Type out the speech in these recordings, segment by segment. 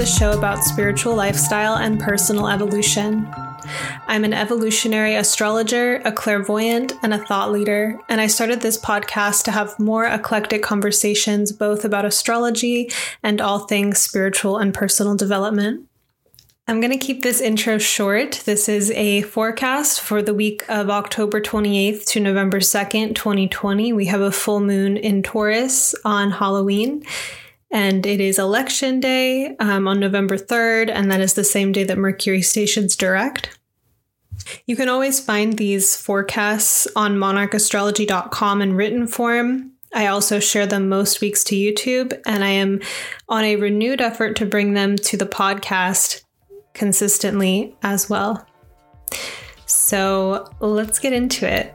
a show about spiritual lifestyle and personal evolution. I'm an evolutionary astrologer, a clairvoyant, and a thought leader, and I started this podcast to have more eclectic conversations both about astrology and all things spiritual and personal development. I'm going to keep this intro short. This is a forecast for the week of October 28th to November 2nd, 2020. We have a full moon in Taurus on Halloween, and it is election day um, on November 3rd, and that is the same day that Mercury stations direct. You can always find these forecasts on monarchastrology.com in written form. I also share them most weeks to YouTube, and I am on a renewed effort to bring them to the podcast consistently as well. So let's get into it.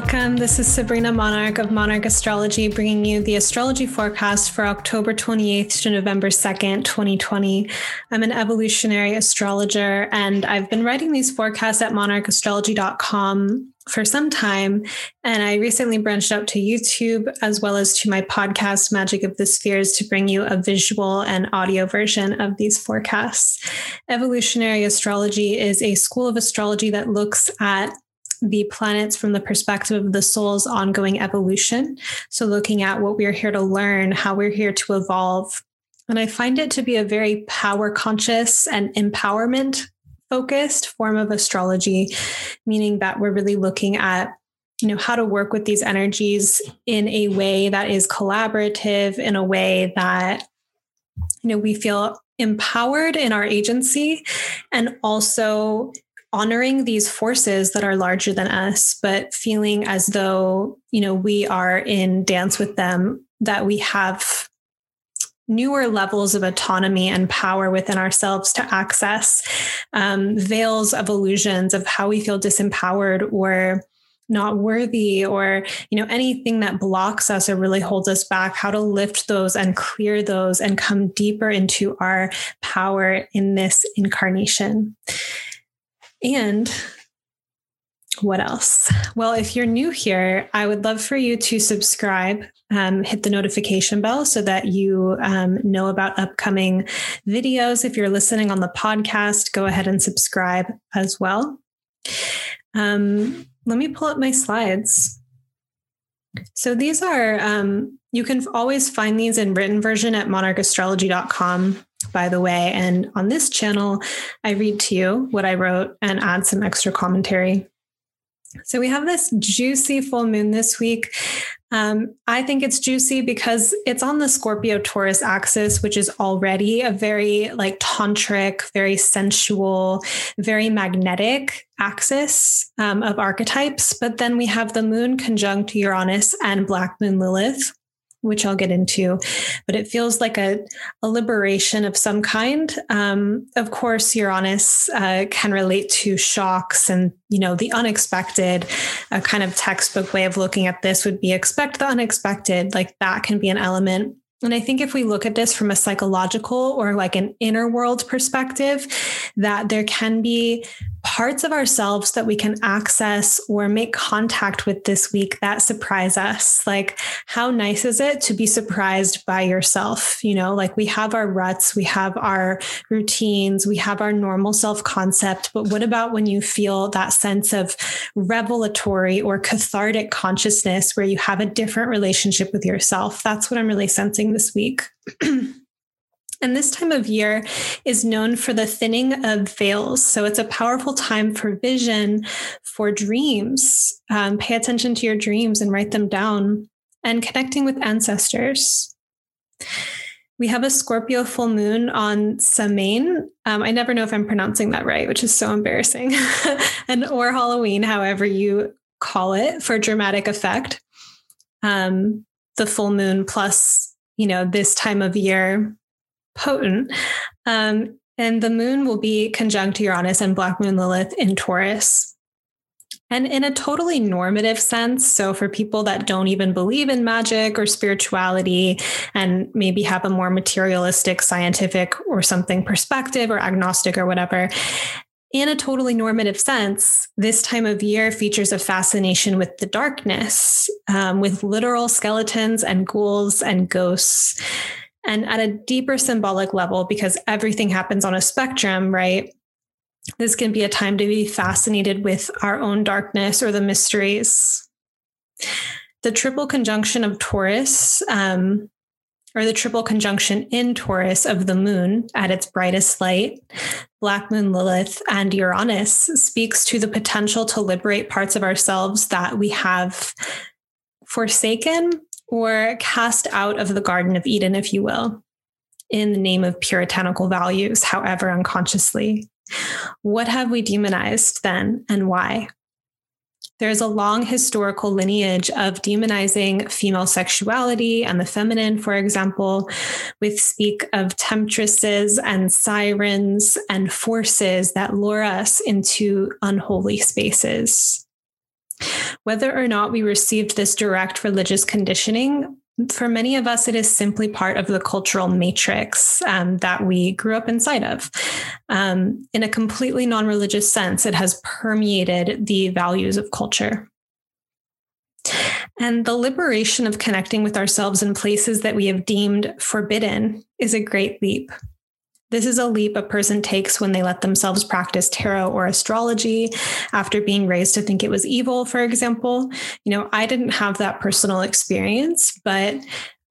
Welcome. This is Sabrina Monarch of Monarch Astrology, bringing you the astrology forecast for October 28th to November 2nd, 2020. I'm an evolutionary astrologer, and I've been writing these forecasts at monarchastrology.com for some time. And I recently branched out to YouTube as well as to my podcast, Magic of the Spheres, to bring you a visual and audio version of these forecasts. Evolutionary astrology is a school of astrology that looks at the planets from the perspective of the soul's ongoing evolution. So, looking at what we're here to learn, how we're here to evolve. And I find it to be a very power conscious and empowerment focused form of astrology, meaning that we're really looking at you know how to work with these energies in a way that is collaborative in a way that you know we feel empowered in our agency and also honoring these forces that are larger than us, but feeling as though, you know, we are in dance with them, that we have newer levels of autonomy and power within ourselves to access um, veils of illusions of how we feel disempowered or not worthy or you know anything that blocks us or really holds us back how to lift those and clear those and come deeper into our power in this incarnation and what else? Well, if you're new here, I would love for you to subscribe, um, hit the notification bell so that you um, know about upcoming videos. If you're listening on the podcast, go ahead and subscribe as well. Um, let me pull up my slides. So these are, um, you can always find these in written version at monarchastrology.com by the way. And on this channel, I read to you what I wrote and add some extra commentary. So we have this juicy full moon this week. Um, I think it's juicy because it's on the Scorpio Taurus axis, which is already a very like tantric, very sensual, very magnetic axis um, of archetypes. But then we have the moon conjunct Uranus and Black Moon Lilith which I'll get into, but it feels like a, a liberation of some kind. Um, of course, Uranus uh, can relate to shocks and, you know, the unexpected. A kind of textbook way of looking at this would be expect the unexpected. Like that can be an element and I think if we look at this from a psychological or like an inner world perspective, that there can be parts of ourselves that we can access or make contact with this week that surprise us. Like, how nice is it to be surprised by yourself? You know, like we have our ruts, we have our routines, we have our normal self concept. But what about when you feel that sense of revelatory or cathartic consciousness where you have a different relationship with yourself? That's what I'm really sensing this week. And this time of year is known for the thinning of veils. So it's a powerful time for vision, for dreams. Um, pay attention to your dreams and write them down, and connecting with ancestors. We have a Scorpio full moon on Samhain. Um, I never know if I'm pronouncing that right, which is so embarrassing. and or Halloween, however you call it, for dramatic effect. Um, the full moon plus, you know, this time of year potent. Um, and the moon will be conjunct Uranus and Black Moon Lilith in Taurus. And in a totally normative sense, so for people that don't even believe in magic or spirituality and maybe have a more materialistic, scientific or something perspective or agnostic or whatever, in a totally normative sense, this time of year features a fascination with the darkness, um, with literal skeletons and ghouls and ghosts. And at a deeper symbolic level, because everything happens on a spectrum, right? This can be a time to be fascinated with our own darkness or the mysteries. The triple conjunction of Taurus um, or the triple conjunction in Taurus of the moon at its brightest light, Black Moon Lilith, and Uranus speaks to the potential to liberate parts of ourselves that we have forsaken or cast out of the Garden of Eden, if you will, in the name of puritanical values, however unconsciously. What have we demonized then, and why? There's a long historical lineage of demonizing female sexuality and the feminine, for example, with speak of temptresses and sirens and forces that lure us into unholy spaces. Whether or not we received this direct religious conditioning, for many of us, it is simply part of the cultural matrix um, that we grew up inside of. Um, in a completely non religious sense, it has permeated the values of culture. And the liberation of connecting with ourselves in places that we have deemed forbidden is a great leap. This is a leap a person takes when they let themselves practice tarot or astrology after being raised to think it was evil, for example. You know, I didn't have that personal experience, but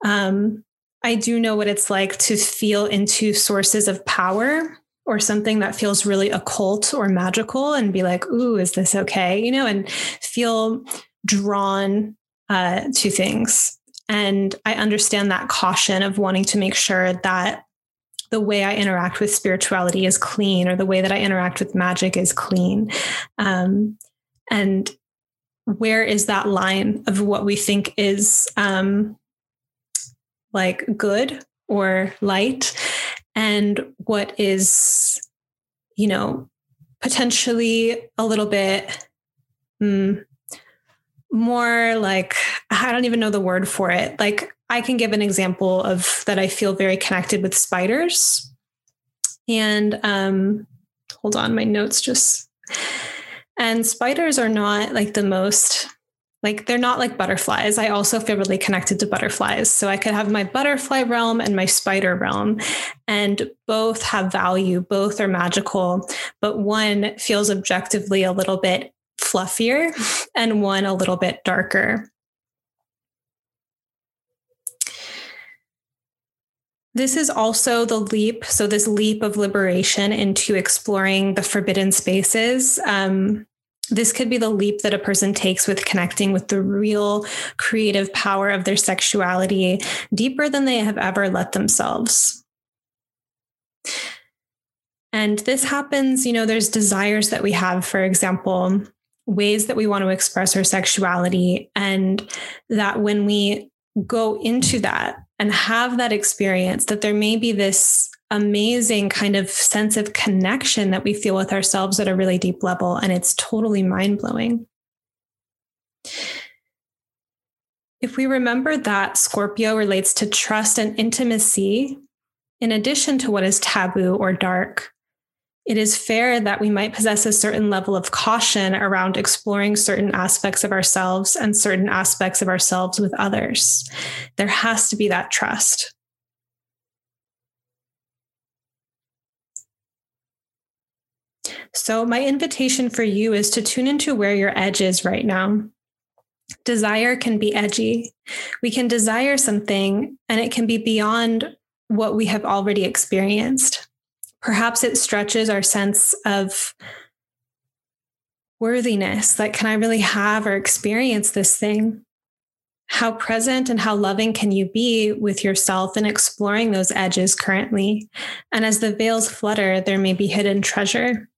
um, I do know what it's like to feel into sources of power or something that feels really occult or magical and be like, ooh, is this okay? You know, and feel drawn uh, to things. And I understand that caution of wanting to make sure that the way I interact with spirituality is clean or the way that I interact with magic is clean. Um, and where is that line of what we think is um, like good or light and what is, you know, potentially a little bit mm, more like, I don't even know the word for it, like I can give an example of that I feel very connected with spiders. And um, hold on, my notes just. And spiders are not like the most, like, they're not like butterflies. I also feel really connected to butterflies. So I could have my butterfly realm and my spider realm, and both have value, both are magical, but one feels objectively a little bit fluffier and one a little bit darker. This is also the leap. So, this leap of liberation into exploring the forbidden spaces. Um, this could be the leap that a person takes with connecting with the real creative power of their sexuality deeper than they have ever let themselves. And this happens, you know, there's desires that we have, for example, ways that we want to express our sexuality. And that when we go into that and have that experience that there may be this amazing kind of sense of connection that we feel with ourselves at a really deep level. And it's totally mind blowing. If we remember that Scorpio relates to trust and intimacy, in addition to what is taboo or dark, it is fair that we might possess a certain level of caution around exploring certain aspects of ourselves and certain aspects of ourselves with others. There has to be that trust. So, my invitation for you is to tune into where your edge is right now. Desire can be edgy. We can desire something, and it can be beyond what we have already experienced. Perhaps it stretches our sense of worthiness like, can I really have or experience this thing? How present and how loving can you be with yourself in exploring those edges currently? And as the veils flutter, there may be hidden treasure.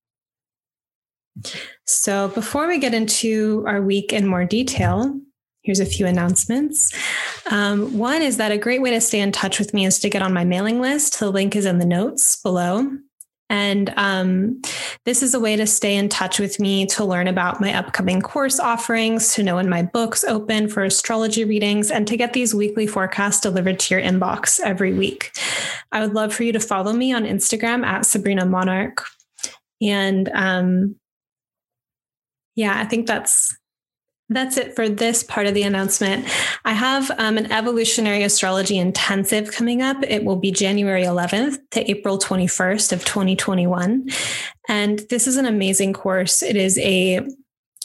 So, before we get into our week in more detail, here's a few announcements. Um, one is that a great way to stay in touch with me is to get on my mailing list. The link is in the notes below. And um, this is a way to stay in touch with me, to learn about my upcoming course offerings, to know when my books open for astrology readings, and to get these weekly forecasts delivered to your inbox every week. I would love for you to follow me on Instagram at Sabrina Monarch. And um, yeah, I think that's that's it for this part of the announcement. I have um, an evolutionary astrology intensive coming up. It will be January 11th to April 21st of 2021. And this is an amazing course. It is a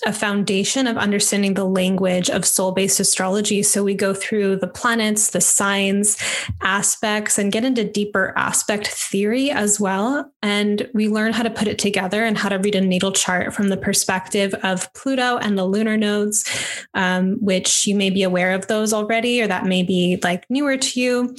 a foundation of understanding the language of soul based astrology. So we go through the planets, the signs, aspects, and get into deeper aspect theory as well. And we learn how to put it together and how to read a natal chart from the perspective of Pluto and the lunar nodes, um, which you may be aware of those already, or that may be like newer to you.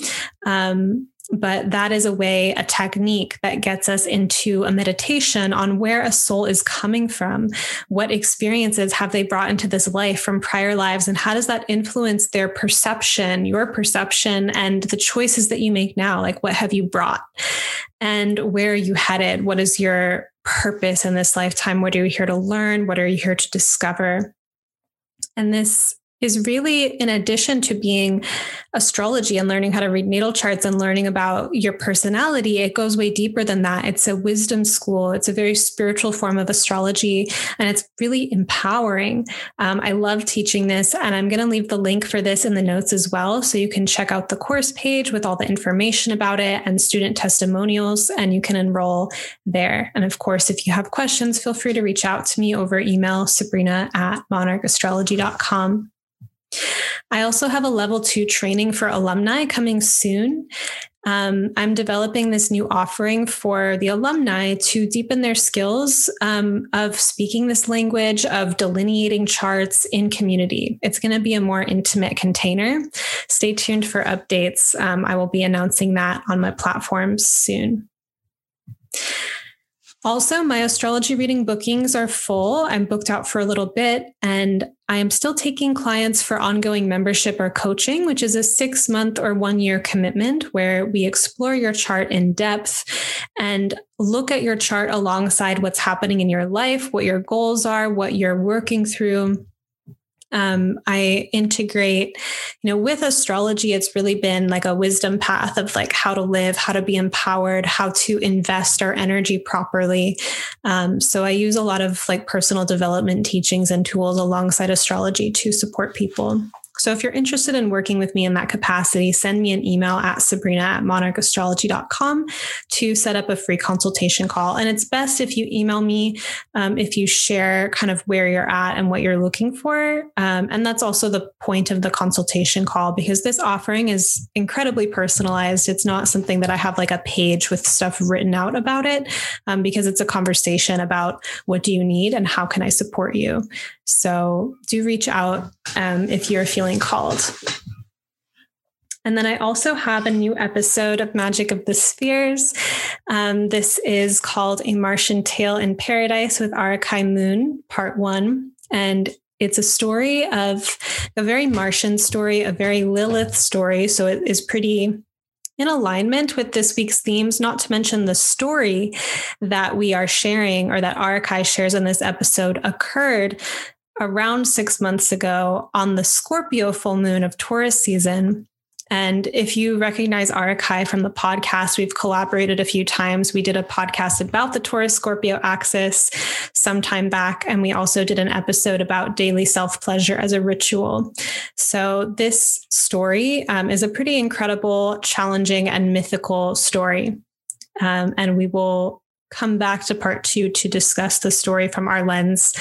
Um, but that is a way, a technique that gets us into a meditation on where a soul is coming from. What experiences have they brought into this life from prior lives? And how does that influence their perception, your perception, and the choices that you make now? Like, what have you brought? And where are you headed? What is your purpose in this lifetime? What are you here to learn? What are you here to discover? And this is really in addition to being astrology and learning how to read natal charts and learning about your personality it goes way deeper than that. It's a wisdom school. It's a very spiritual form of astrology and it's really empowering. Um, i love teaching this and i'm going to leave the link for this in the notes as well so you can check out the course page with all the information about it and student testimonials and you can enroll there. And of course if you have questions feel free to reach out to me over email sabrina at monarchastrology.com I also have a level two training for alumni coming soon. Um, I'm developing this new offering for the alumni to deepen their skills um, of speaking this language, of delineating charts in community. It's going to be a more intimate container. Stay tuned for updates. Um, I will be announcing that on my platforms soon. Also, my astrology reading bookings are full. I'm booked out for a little bit, and I am still taking clients for ongoing membership or coaching, which is a six month or one year commitment where we explore your chart in depth and look at your chart alongside what's happening in your life, what your goals are, what you're working through um, I integrate, you know, with astrology, it's really been like a wisdom path of like how to live, how to be empowered, how to invest our energy properly. Um, so I use a lot of like personal development teachings and tools alongside astrology to support people. So if you're interested in working with me in that capacity, send me an email at sabrina at monarchastrology.com to set up a free consultation call. And it's best if you email me um, if you share kind of where you're at and what you're looking for. Um, and that's also the point of the consultation call because this offering is incredibly personalized. It's not something that I have like a page with stuff written out about it um, because it's a conversation about what do you need and how can I support you. So do reach out um, if you're feeling called. And then I also have a new episode of Magic of the Spheres. Um, this is called A Martian Tale in Paradise with Arakai Moon, part one. And it's a story of a very Martian story, a very Lilith story. So it is pretty in alignment with this week's themes, not to mention the story that we are sharing or that Arakai shares in this episode occurred around six months ago on the Scorpio full moon of Taurus season. And if you recognize Arakai from the podcast, we've collaborated a few times. We did a podcast about the Taurus Scorpio axis some time back, and we also did an episode about daily self pleasure as a ritual. So, this story um, is a pretty incredible, challenging, and mythical story. Um, and we will come back to part two to discuss the story from our lens,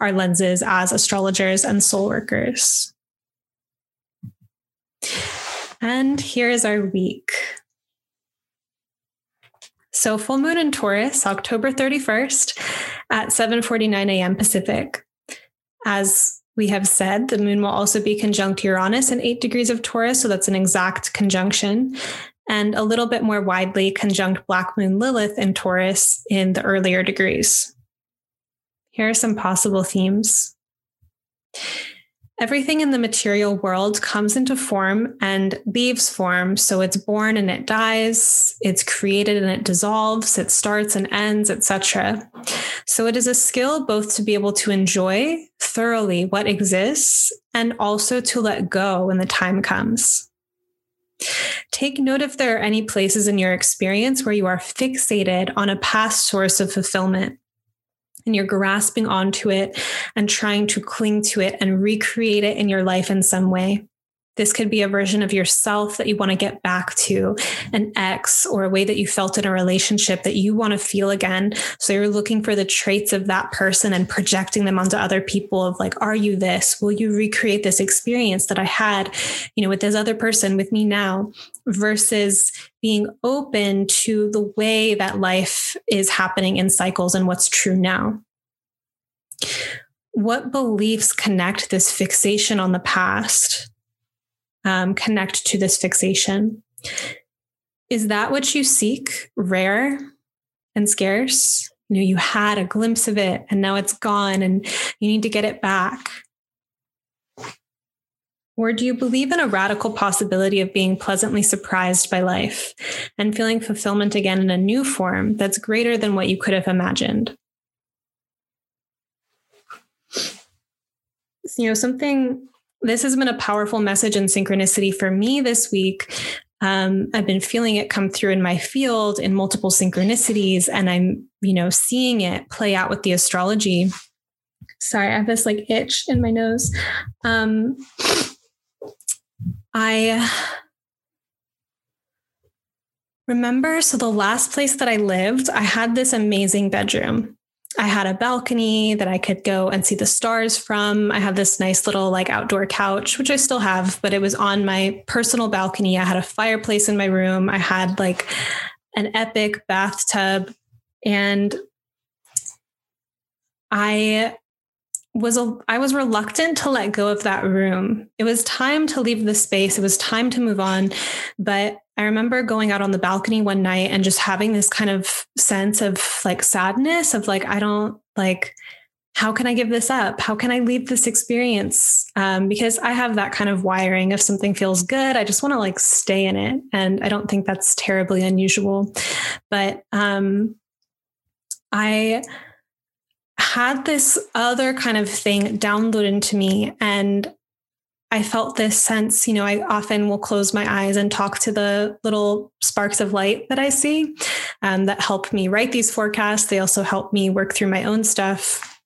our lenses as astrologers and soul workers. And here is our week. So full moon in Taurus, October 31st at 7:49 a.m. Pacific. As we have said, the moon will also be conjunct Uranus in 8 degrees of Taurus, so that's an exact conjunction and a little bit more widely conjunct Black Moon Lilith in Taurus in the earlier degrees. Here are some possible themes. Everything in the material world comes into form and leaves form. So it's born and it dies, it's created and it dissolves, it starts and ends, etc. So it is a skill both to be able to enjoy thoroughly what exists and also to let go when the time comes. Take note if there are any places in your experience where you are fixated on a past source of fulfillment. and you're grasping onto it and trying to cling to it and recreate it in your life in some way. This could be a version of yourself that you want to get back to, an ex, or a way that you felt in a relationship that you want to feel again. So you're looking for the traits of that person and projecting them onto other people of like, are you this? Will you recreate this experience that I had, you know, with this other person with me now? Versus being open to the way that life is happening in cycles and what's true now. What beliefs connect this fixation on the past um, connect to this fixation. Is that what you seek? Rare and scarce? You know, you had a glimpse of it and now it's gone and you need to get it back. Or do you believe in a radical possibility of being pleasantly surprised by life and feeling fulfillment again in a new form that's greater than what you could have imagined? You know, something this has been a powerful message in synchronicity for me this week. Um, I've been feeling it come through in my field in multiple synchronicities, and I'm, you know, seeing it play out with the astrology. Sorry, I have this like itch in my nose. Um, I remember, so the last place that I lived, I had this amazing bedroom. I had a balcony that I could go and see the stars from. I had this nice little like outdoor couch, which I still have, but it was on my personal balcony. I had a fireplace in my room. I had like an epic bathtub and I was a, I was reluctant to let go of that room. It was time to leave the space. It was time to move on, but I remember going out on the balcony one night and just having this kind of sense of like sadness of like, I don't like, how can I give this up? How can I leave this experience? Um, because I have that kind of wiring. If something feels good, I just want to like stay in it. And I don't think that's terribly unusual. But um, I had this other kind of thing downloaded into me. And I felt this sense, you know, I often will close my eyes and talk to the little sparks of light that I see um, that help me write these forecasts. They also help me work through my own stuff.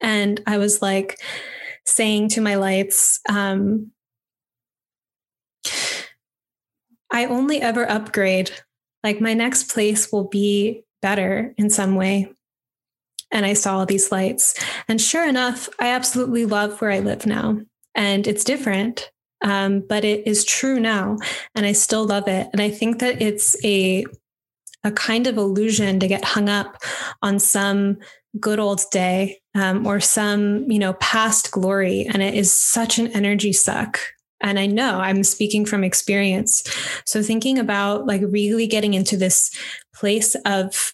And I was like saying to my lights, um, I only ever upgrade. Like my next place will be better in some way. And I saw all these lights. And sure enough, I absolutely love where I live now and it's different um, but it is true now and i still love it and i think that it's a a kind of illusion to get hung up on some good old day um, or some you know past glory and it is such an energy suck and i know i'm speaking from experience. So thinking about like really getting into this place of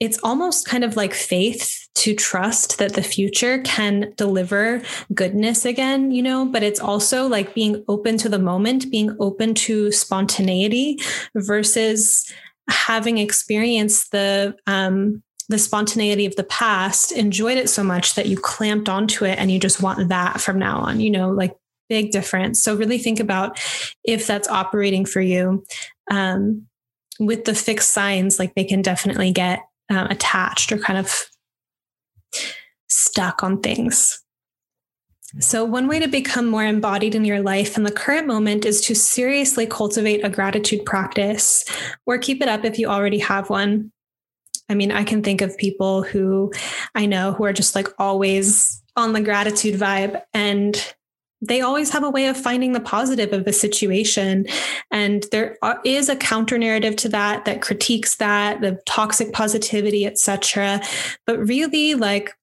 it's almost kind of like faith to trust that the future can deliver goodness again, you know, but it's also like being open to the moment, being open to spontaneity versus having experienced the um the spontaneity of the past, enjoyed it so much that you clamped onto it and you just want that from now on, you know, like big difference. So really think about if that's operating for you. Um, with the fixed signs, like they can definitely get um, attached or kind of stuck on things. So, one way to become more embodied in your life in the current moment is to seriously cultivate a gratitude practice or keep it up if you already have one. I mean, I can think of people who I know who are just like always on the gratitude vibe and they always have a way of finding the positive of a situation. And there is a counter narrative to that that critiques that the toxic positivity etc but really like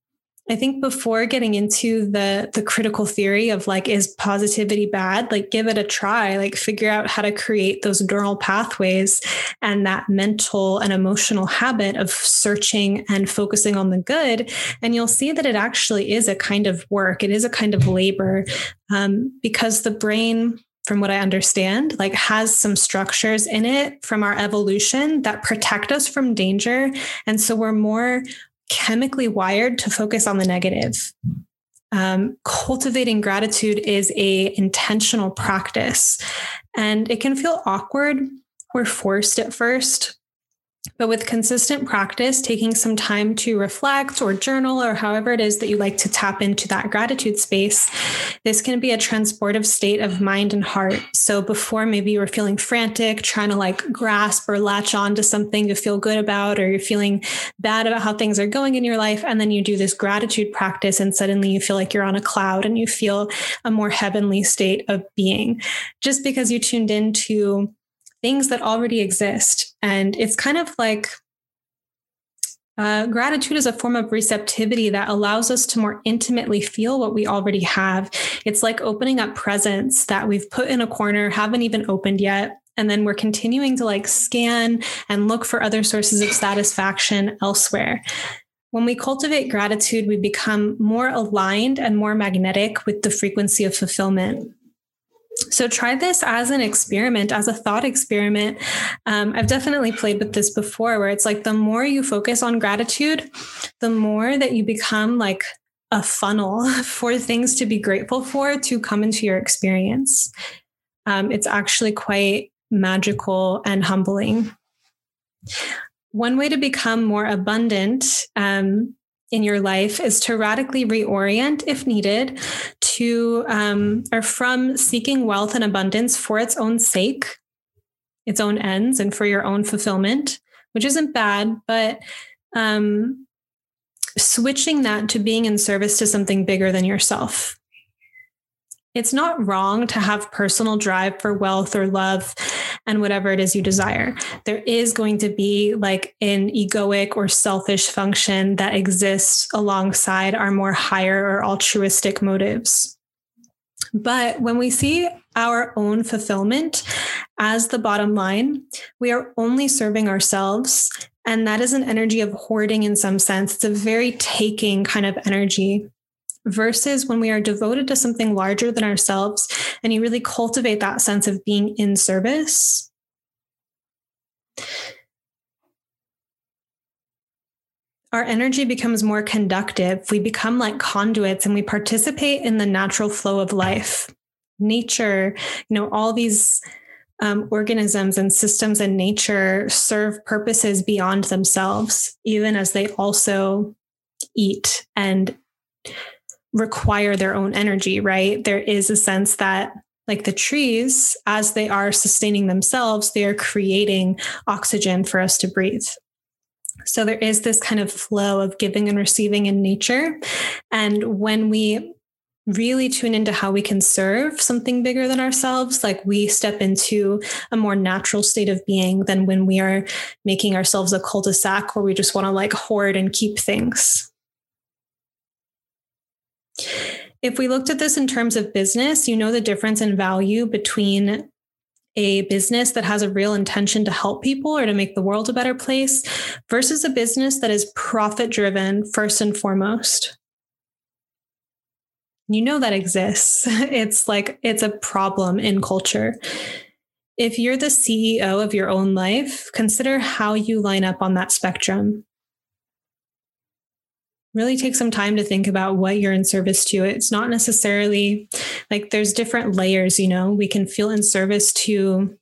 I think before getting into the the critical theory of like is positivity bad, like give it a try, like figure out how to create those neural pathways and that mental and emotional habit of searching and focusing on the good, and you'll see that it actually is a kind of work. It is a kind of labor um, because the brain from what I understand, like has some structures in it from our evolution that protect us from danger. And so we're more chemically wired to focus on the negative. Um, cultivating gratitude is a intentional practice, and it can feel awkward or forced at first. But with consistent practice, taking some time to reflect or journal or however it is that you like to tap into that gratitude space, this can be a transportive state of mind and heart. So before maybe you were feeling frantic, trying to like grasp or latch on to something to feel good about, or you're feeling bad about how things are going in your life. And then you do this gratitude practice and suddenly you feel like you're on a cloud and you feel a more heavenly state of being just because you tuned into things that already exist. And it's kind of like uh, gratitude is a form of receptivity that allows us to more intimately feel what we already have. It's like opening up presents that we've put in a corner, haven't even opened yet. And then we're continuing to like scan and look for other sources of satisfaction elsewhere. When we cultivate gratitude, we become more aligned and more magnetic with the frequency of fulfillment. So try this as an experiment, as a thought experiment. Um, I've definitely played with this before, where it's like the more you focus on gratitude, the more that you become like a funnel for things to be grateful for to come into your experience. Um, it's actually quite magical and humbling. One way to become more abundant um, in your life is to radically reorient, if needed, to um, or from seeking wealth and abundance for its own sake, its own ends, and for your own fulfillment, which isn't bad, but um, switching that to being in service to something bigger than yourself it's not wrong to have personal drive for wealth or love and whatever it is you desire. There is going to be like an egoic or selfish function that exists alongside our more higher or altruistic motives. But when we see our own fulfillment as the bottom line, we are only serving ourselves. And that is an energy of hoarding in some sense. It's a very taking kind of energy versus when we are devoted to something larger than ourselves and you really cultivate that sense of being in service. Our energy becomes more conductive. We become like conduits and we participate in the natural flow of life. Nature, you know, all these um, organisms and systems in nature serve purposes beyond themselves, even as they also eat and require their own energy, right? There is a sense that like the trees, as they are sustaining themselves, they are creating oxygen for us to breathe. So there is this kind of flow of giving and receiving in nature. And when we really tune into how we can serve something bigger than ourselves, like we step into a more natural state of being than when we are making ourselves a cul de sac where we just want to like hoard and keep things. If we looked at this in terms of business, you know the difference in value between a business that has a real intention to help people or to make the world a better place versus a business that is profit driven first and foremost. You know that exists. It's like it's a problem in culture. If you're the CEO of your own life, consider how you line up on that spectrum really take some time to think about what you're in service to. It's not necessarily like there's different layers, you know, we can feel in service to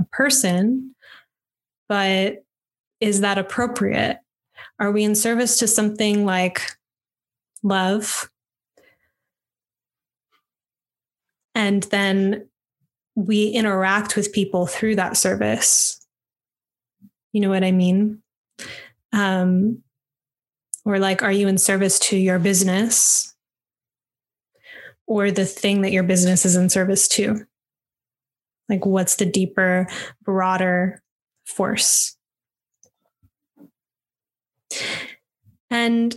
a person, but is that appropriate? Are we in service to something like love? And then we interact with people through that service. You know what I mean? Um, or like, are you in service to your business or the thing that your business is in service to? Like, what's the deeper, broader force? And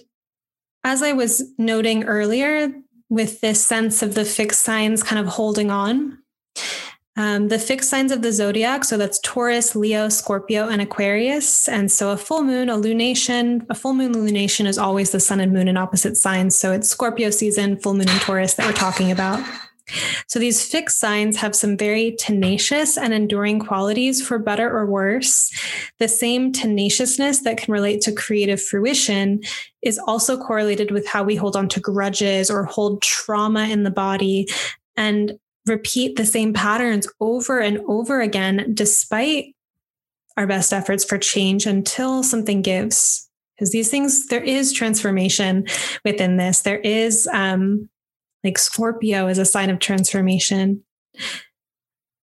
as I was noting earlier, with this sense of the fixed signs kind of holding on, um, the fixed signs of the zodiac, so that's Taurus, Leo, Scorpio, and Aquarius. And so a full moon, a lunation, a full moon lunation is always the sun and moon in opposite signs. So it's Scorpio season, full moon in Taurus that we're talking about. So these fixed signs have some very tenacious and enduring qualities for better or worse. The same tenaciousness that can relate to creative fruition is also correlated with how we hold on to grudges or hold trauma in the body. And repeat the same patterns over and over again, despite our best efforts for change until something gives. Because these things, there is transformation within this. There is, um, like Scorpio is a sign of transformation.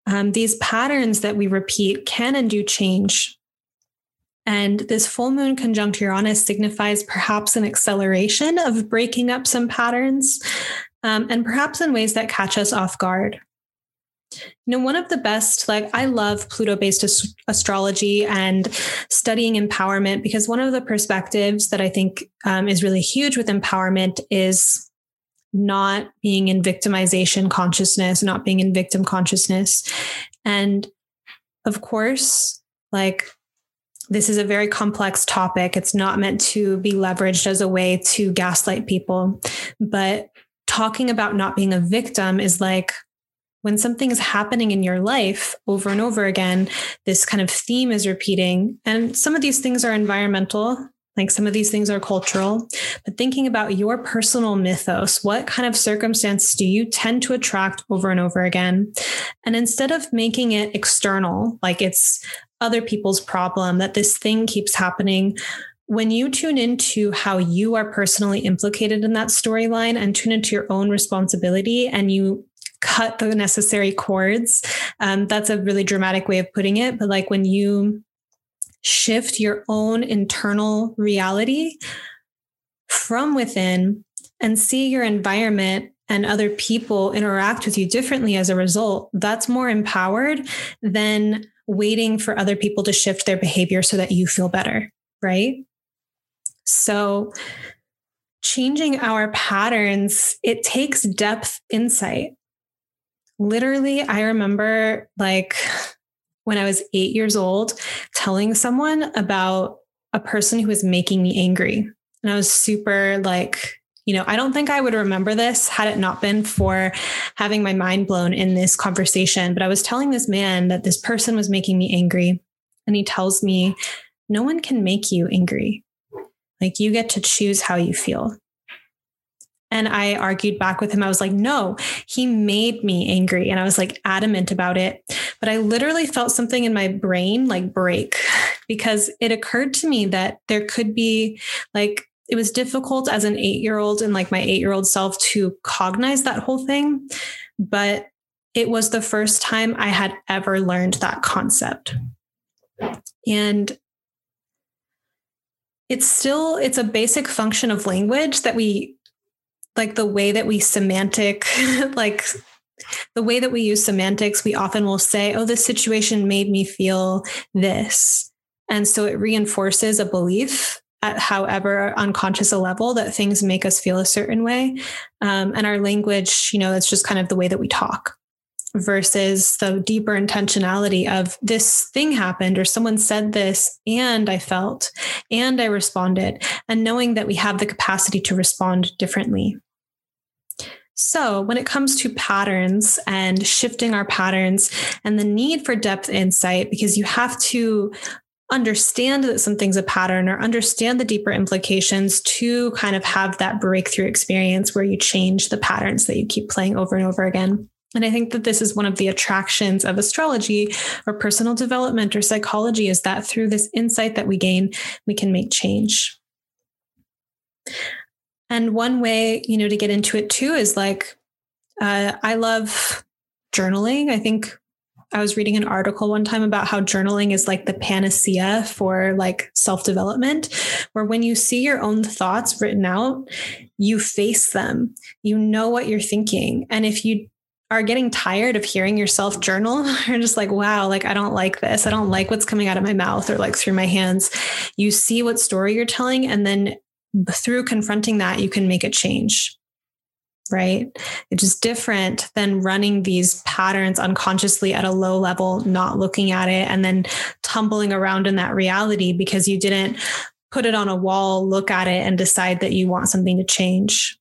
Um, these patterns that we repeat can and do change. And this full moon conjunct Uranus signifies perhaps an acceleration of breaking up some patterns um, and perhaps in ways that catch us off guard. You know, one of the best, like, I love Pluto based ast- astrology and studying empowerment because one of the perspectives that I think um, is really huge with empowerment is not being in victimization consciousness, not being in victim consciousness. And of course, like, this is a very complex topic. It's not meant to be leveraged as a way to gaslight people. But talking about not being a victim is like when something is happening in your life over and over again, this kind of theme is repeating. And some of these things are environmental, like some of these things are cultural, but thinking about your personal mythos, what kind of circumstances do you tend to attract over and over again? And instead of making it external, like it's other people's problem that this thing keeps happening, when you tune into how you are personally implicated in that storyline and tune into your own responsibility and you cut the necessary cords. Um, that's a really dramatic way of putting it. But like when you shift your own internal reality from within and see your environment and other people interact with you differently as a result, that's more empowered than waiting for other people to shift their behavior so that you feel better. Right. So, changing our patterns, it takes depth insight literally, I remember like when I was eight years old telling someone about a person who was making me angry. And I was super like, you know, I don't think I would remember this had it not been for having my mind blown in this conversation. But I was telling this man that this person was making me angry. And he tells me, no one can make you angry. Like you get to choose how you feel. And I argued back with him. I was like, no, he made me angry. And I was like adamant about it. But I literally felt something in my brain like break because it occurred to me that there could be like, it was difficult as an eight year old and like my eight year old self to cognize that whole thing. But it was the first time I had ever learned that concept. And it's still it's a basic function of language that we like the way that we semantic like the way that we use semantics we often will say oh this situation made me feel this. And so it reinforces a belief at however unconscious a level that things make us feel a certain way. Um, and our language you know it's just kind of the way that we talk versus the deeper intentionality of this thing happened or someone said this and I felt and I responded and knowing that we have the capacity to respond differently. So, when it comes to patterns and shifting our patterns and the need for depth insight, because you have to understand that something's a pattern or understand the deeper implications to kind of have that breakthrough experience where you change the patterns that you keep playing over and over again. And I think that this is one of the attractions of astrology or personal development or psychology is that through this insight that we gain, we can make change. And one way, you know, to get into it too is like, uh, I love journaling. I think I was reading an article one time about how journaling is like the panacea for like self development, where when you see your own thoughts written out, you face them, you know what you're thinking. And if you are getting tired of hearing yourself journal you're just like wow like i don't like this. I don't like what's coming out of my mouth or like through my hands. You see what story you're telling and then through confronting that you can make a change right? It's just different than running these patterns unconsciously at a low level not looking at it and then tumbling around in that reality because you didn't put it on a wall look at it and decide that you want something to change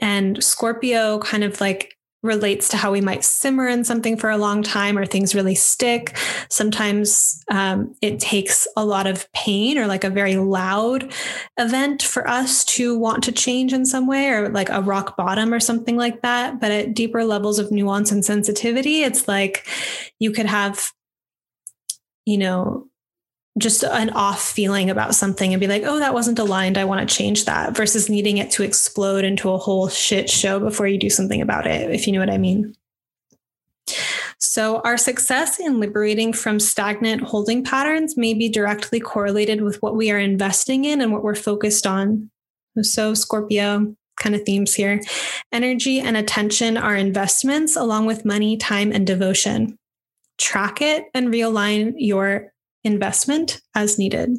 and Scorpio kind of like relates to how we might simmer in something for a long time or things really stick. Sometimes um, it takes a lot of pain or like a very loud event for us to want to change in some way or like a rock bottom or something like that. But at deeper levels of nuance and sensitivity, it's like you could have you know, just an off feeling about something and be like, oh, that wasn't aligned. I want to change that versus needing it to explode into a whole shit show before you do something about it, if you know what I mean. So, our success in liberating from stagnant holding patterns may be directly correlated with what we are investing in and what we're focused on. So, Scorpio kind of themes here. Energy and attention are investments along with money, time, and devotion. Track it and realign your investment as needed.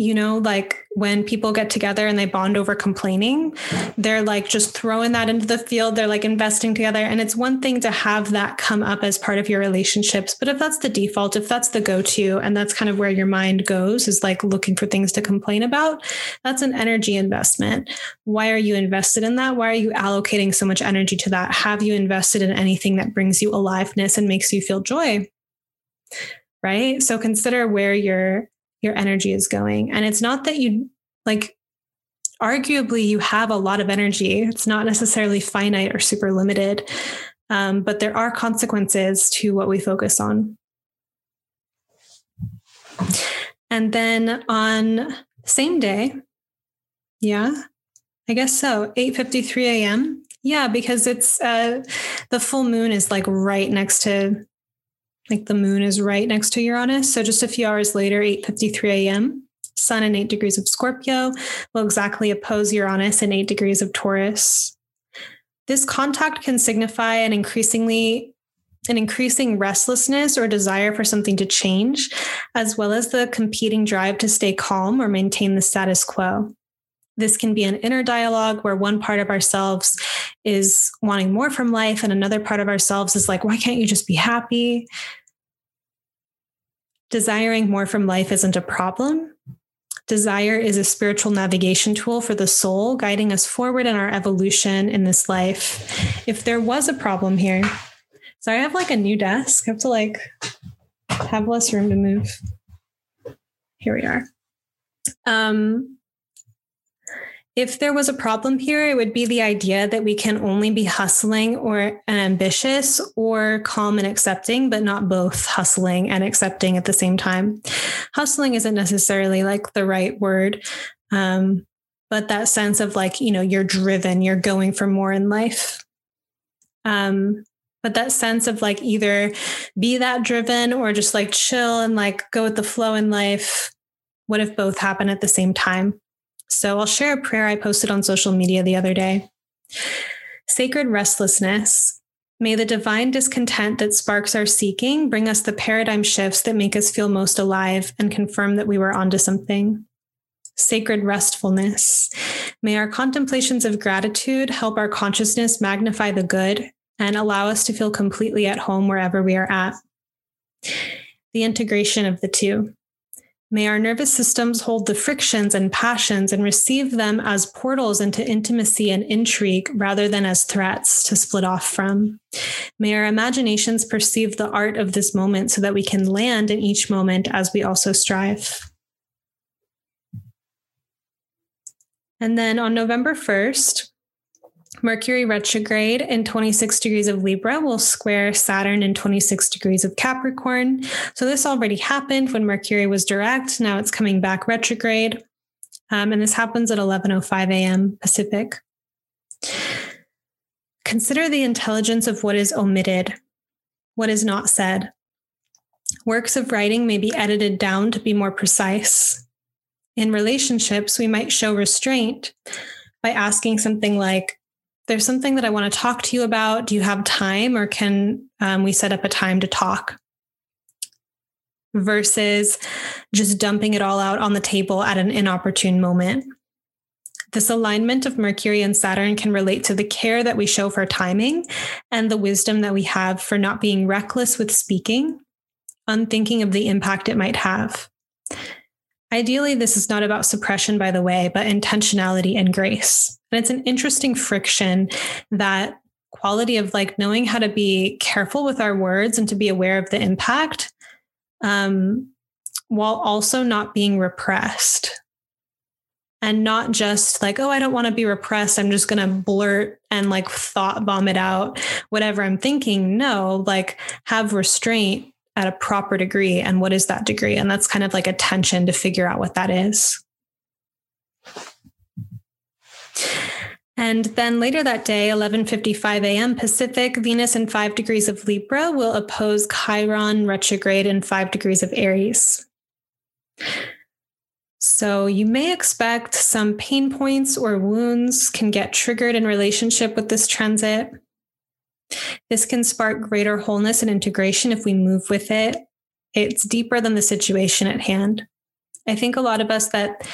You know, like when people get together and they bond over complaining, they're like just throwing that into the field. They're like investing together. And it's one thing to have that come up as part of your relationships. But if that's the default, if that's the go to, and that's kind of where your mind goes, is like looking for things to complain about, that's an energy investment. Why are you invested in that? Why are you allocating so much energy to that? Have you invested in anything that brings you aliveness and makes you feel joy? Right. So consider where your your energy is going. And it's not that you like, arguably, you have a lot of energy. It's not necessarily finite or super limited, um, but there are consequences to what we focus on. And then on same day, yeah, I guess so, 8:53 a.m. Yeah, because it's uh, the full moon is like right next to like the moon is right next to Uranus. So just a few hours later, 8:53 a.m., Sun in 8 degrees of Scorpio will exactly oppose Uranus in 8 degrees of Taurus. This contact can signify an increasingly an increasing restlessness or desire for something to change, as well as the competing drive to stay calm or maintain the status quo. This can be an inner dialogue where one part of ourselves is wanting more from life, and another part of ourselves is like, why can't you just be happy? Desiring more from life isn't a problem. Desire is a spiritual navigation tool for the soul, guiding us forward in our evolution in this life. If there was a problem here, so I have like a new desk. I have to like have less room to move. Here we are. Um, if there was a problem here, it would be the idea that we can only be hustling or ambitious or calm and accepting, but not both hustling and accepting at the same time. Hustling isn't necessarily like the right word. Um, but that sense of like, you know, you're driven, you're going for more in life. Um, but that sense of like either be that driven or just like chill and like go with the flow in life. What if both happen at the same time? So I'll share a prayer I posted on social media the other day. Sacred restlessness. May the divine discontent that sparks our seeking bring us the paradigm shifts that make us feel most alive and confirm that we were onto something. Sacred restfulness. May our contemplations of gratitude help our consciousness magnify the good and allow us to feel completely at home wherever we are at. The integration of the two. May our nervous systems hold the frictions and passions and receive them as portals into intimacy and intrigue rather than as threats to split off from. May our imaginations perceive the art of this moment so that we can land in each moment as we also strive. And then on November 1st, Mercury retrograde in 26 degrees of Libra will square Saturn in 26 degrees of Capricorn. So this already happened when Mercury was direct. Now it's coming back retrograde. Um, and this happens at 11:05 a.m. Pacific. Consider the intelligence of what is omitted, what is not said. Works of writing may be edited down to be more precise. In relationships, we might show restraint by asking something like, there's something that I want to talk to you about. Do you have time or can um, we set up a time to talk? Versus just dumping it all out on the table at an inopportune moment. This alignment of Mercury and Saturn can relate to the care that we show for timing and the wisdom that we have for not being reckless with speaking, unthinking of the impact it might have. Ideally, this is not about suppression, by the way, but intentionality and grace. And it's an interesting friction that quality of like knowing how to be careful with our words and to be aware of the impact um, while also not being repressed. and not just like, oh, I don't want to be repressed. I'm just going to blurt and like thought vomit out whatever I'm thinking. No, like have restraint at a proper degree. And what is that degree? And that's kind of like a tension to figure out what that is. And then later that day, 11:55 a.m. Pacific, Venus in 5 degrees of Libra will oppose Chiron retrograde in 5 degrees of Aries. So you may expect some pain points or wounds can get triggered in relationship with this transit. This can spark greater wholeness and integration if we move with it. It's deeper than the situation at hand. I think a lot of us that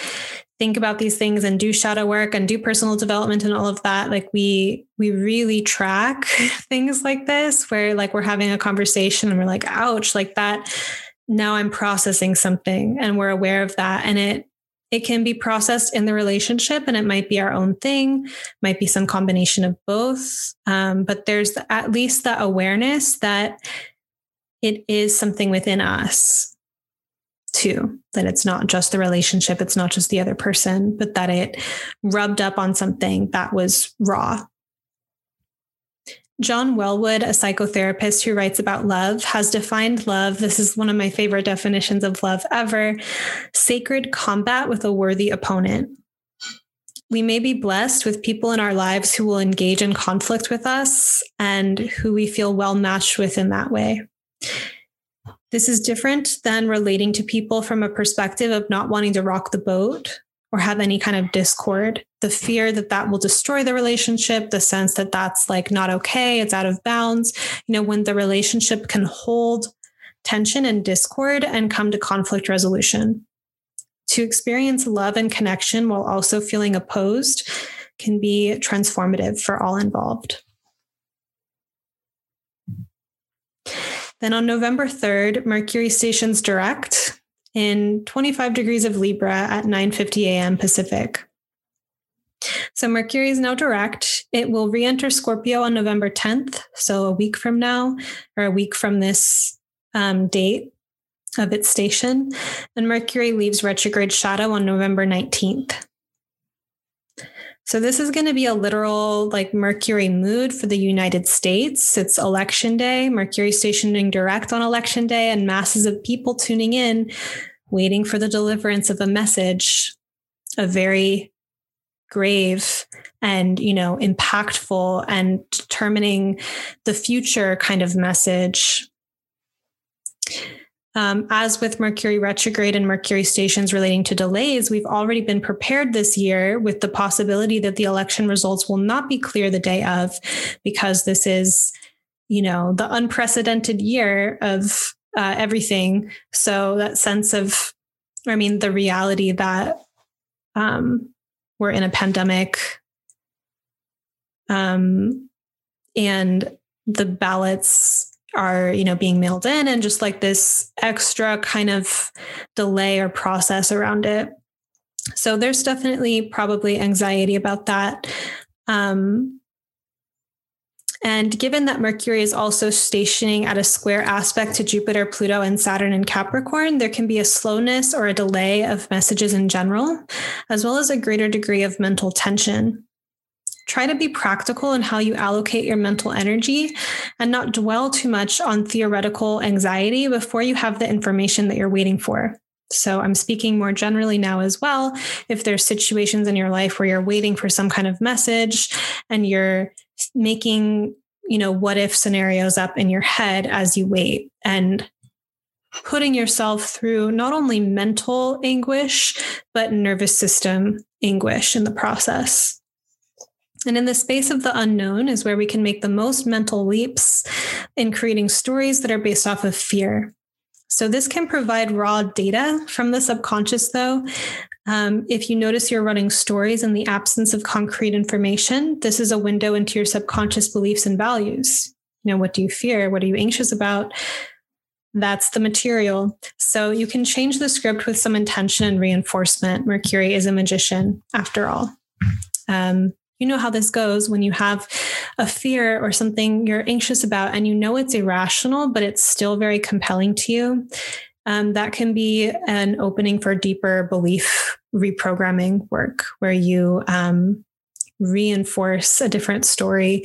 think about these things and do shadow work and do personal development and all of that like we we really track things like this where like we're having a conversation and we're like ouch like that. Now i'm processing something and we're aware of that and it it can be processed in the relationship and it might be our own thing might be some combination of both. Um, but there's at least that awareness that it is something within us too that it's not just the relationship it's not just the other person but that it rubbed up on something that was raw John Welwood, a psychotherapist who writes about love, has defined love. This is one of my favorite definitions of love ever sacred combat with a worthy opponent. We may be blessed with people in our lives who will engage in conflict with us and who we feel well matched with in that way. This is different than relating to people from a perspective of not wanting to rock the boat or have any kind of discord. The fear that that will destroy the relationship, the sense that that's like not okay, it's out of bounds. You know, when the relationship can hold tension and discord and come to conflict resolution. To experience love and connection while also feeling opposed can be transformative for all involved. Then on November 3rd, Mercury stations direct in 25 degrees of Libra at 9:50 a.m. Pacific. So Mercury is now direct. It will re-enter Scorpio on November 10th, so a week from now, or a week from this um, date of its station. And Mercury leaves retrograde shadow on November 19th. So this is going to be a literal like Mercury mood for the United States. It's election day, Mercury stationing direct on election day, and masses of people tuning in, waiting for the deliverance of a message, a very grave and you know impactful and determining the future kind of message um, as with Mercury retrograde and Mercury stations relating to delays, we've already been prepared this year with the possibility that the election results will not be clear the day of, because this is, you know, the unprecedented year of uh, everything. So that sense of, I mean, the reality that um, we're in a pandemic um, and the ballots are you know being mailed in and just like this extra kind of delay or process around it so there's definitely probably anxiety about that um, and given that Mercury is also stationing at a square aspect to Jupiter, Pluto, and Saturn in Capricorn, there can be a slowness or a delay of messages in general, as well as a greater degree of mental tension. Try to be practical in how you allocate your mental energy and not dwell too much on theoretical anxiety before you have the information that you're waiting for. So I'm speaking more generally now as well. If there's situations in your life where you're waiting for some kind of message and you're making, you know, what if scenarios up in your head as you wait and putting yourself through not only mental anguish, but nervous system anguish in the process. And in the space of the unknown is where we can make the most mental leaps in creating stories that are based off of fear. So, this can provide raw data from the subconscious, though. Um, if you notice you're running stories in the absence of concrete information, this is a window into your subconscious beliefs and values. You know, what do you fear? What are you anxious about? That's the material. So, you can change the script with some intention and reinforcement. Mercury is a magician, after all. Um, you know how this goes when you have a fear or something you're anxious about and you know it's irrational, but it's still very compelling to you. Um, that can be an opening for deeper belief reprogramming work where you um, reinforce a different story.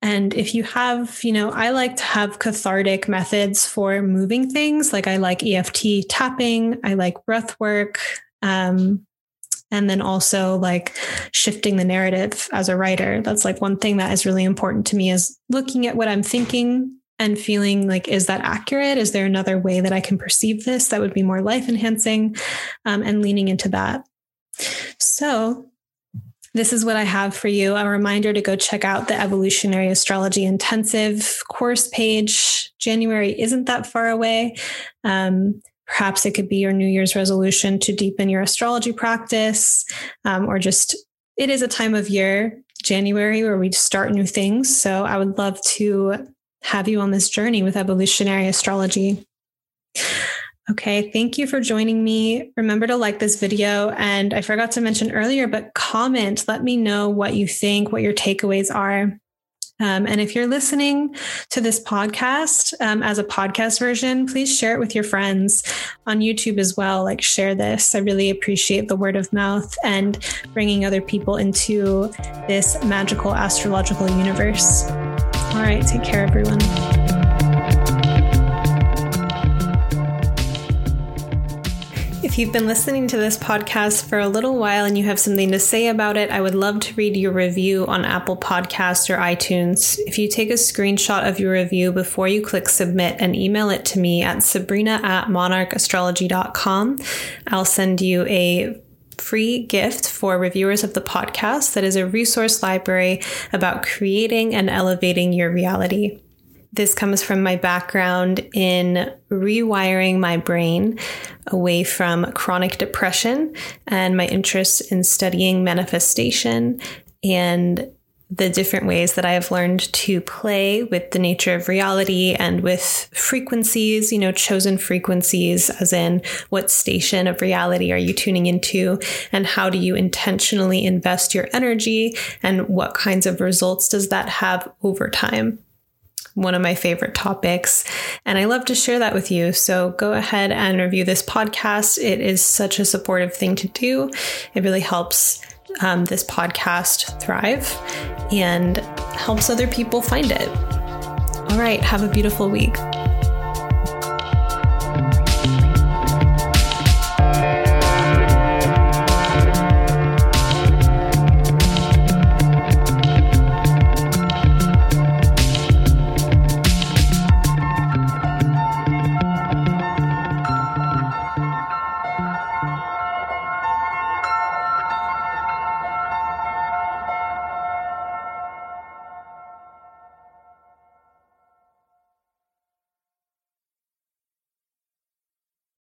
And if you have, you know, I like to have cathartic methods for moving things. Like I like EFT tapping, I like breath work. Um, and then also like shifting the narrative as a writer. That's like one thing that is really important to me is looking at what I'm thinking and feeling like, is that accurate? Is there another way that I can perceive this that would be more life enhancing? Um, and leaning into that. So, this is what I have for you a reminder to go check out the Evolutionary Astrology Intensive course page. January isn't that far away. Um, perhaps it could be your New Year's resolution to deepen your astrology practice, um, or just it is a time of year, January, where we start new things. So I would love to have you on this journey with evolutionary astrology. Okay, thank you for joining me. Remember to like this video. And I forgot to mention earlier, but comment, let me know what you think, what your takeaways are. Um, and if you're listening to this podcast um, as a podcast version, please share it with your friends on YouTube as well. Like, share this. I really appreciate the word of mouth and bringing other people into this magical astrological universe. All right. Take care, everyone. If you've been listening to this podcast for a little while and you have something to say about it, I would love to read your review on Apple Podcasts or iTunes. If you take a screenshot of your review before you click submit and email it to me at sabrina at monarchastrology.com, I'll send you a free gift for reviewers of the podcast that is a resource library about creating and elevating your reality. This comes from my background in rewiring my brain away from chronic depression and my interest in studying manifestation and the different ways that I have learned to play with the nature of reality and with frequencies, you know, chosen frequencies, as in what station of reality are you tuning into, and how do you intentionally invest your energy, and what kinds of results does that have over time one of my favorite topics. And I love to share that with you. So go ahead and review this podcast. It is such a supportive thing to do. It really helps um, this podcast thrive and helps other people find it. All right. Have a beautiful week.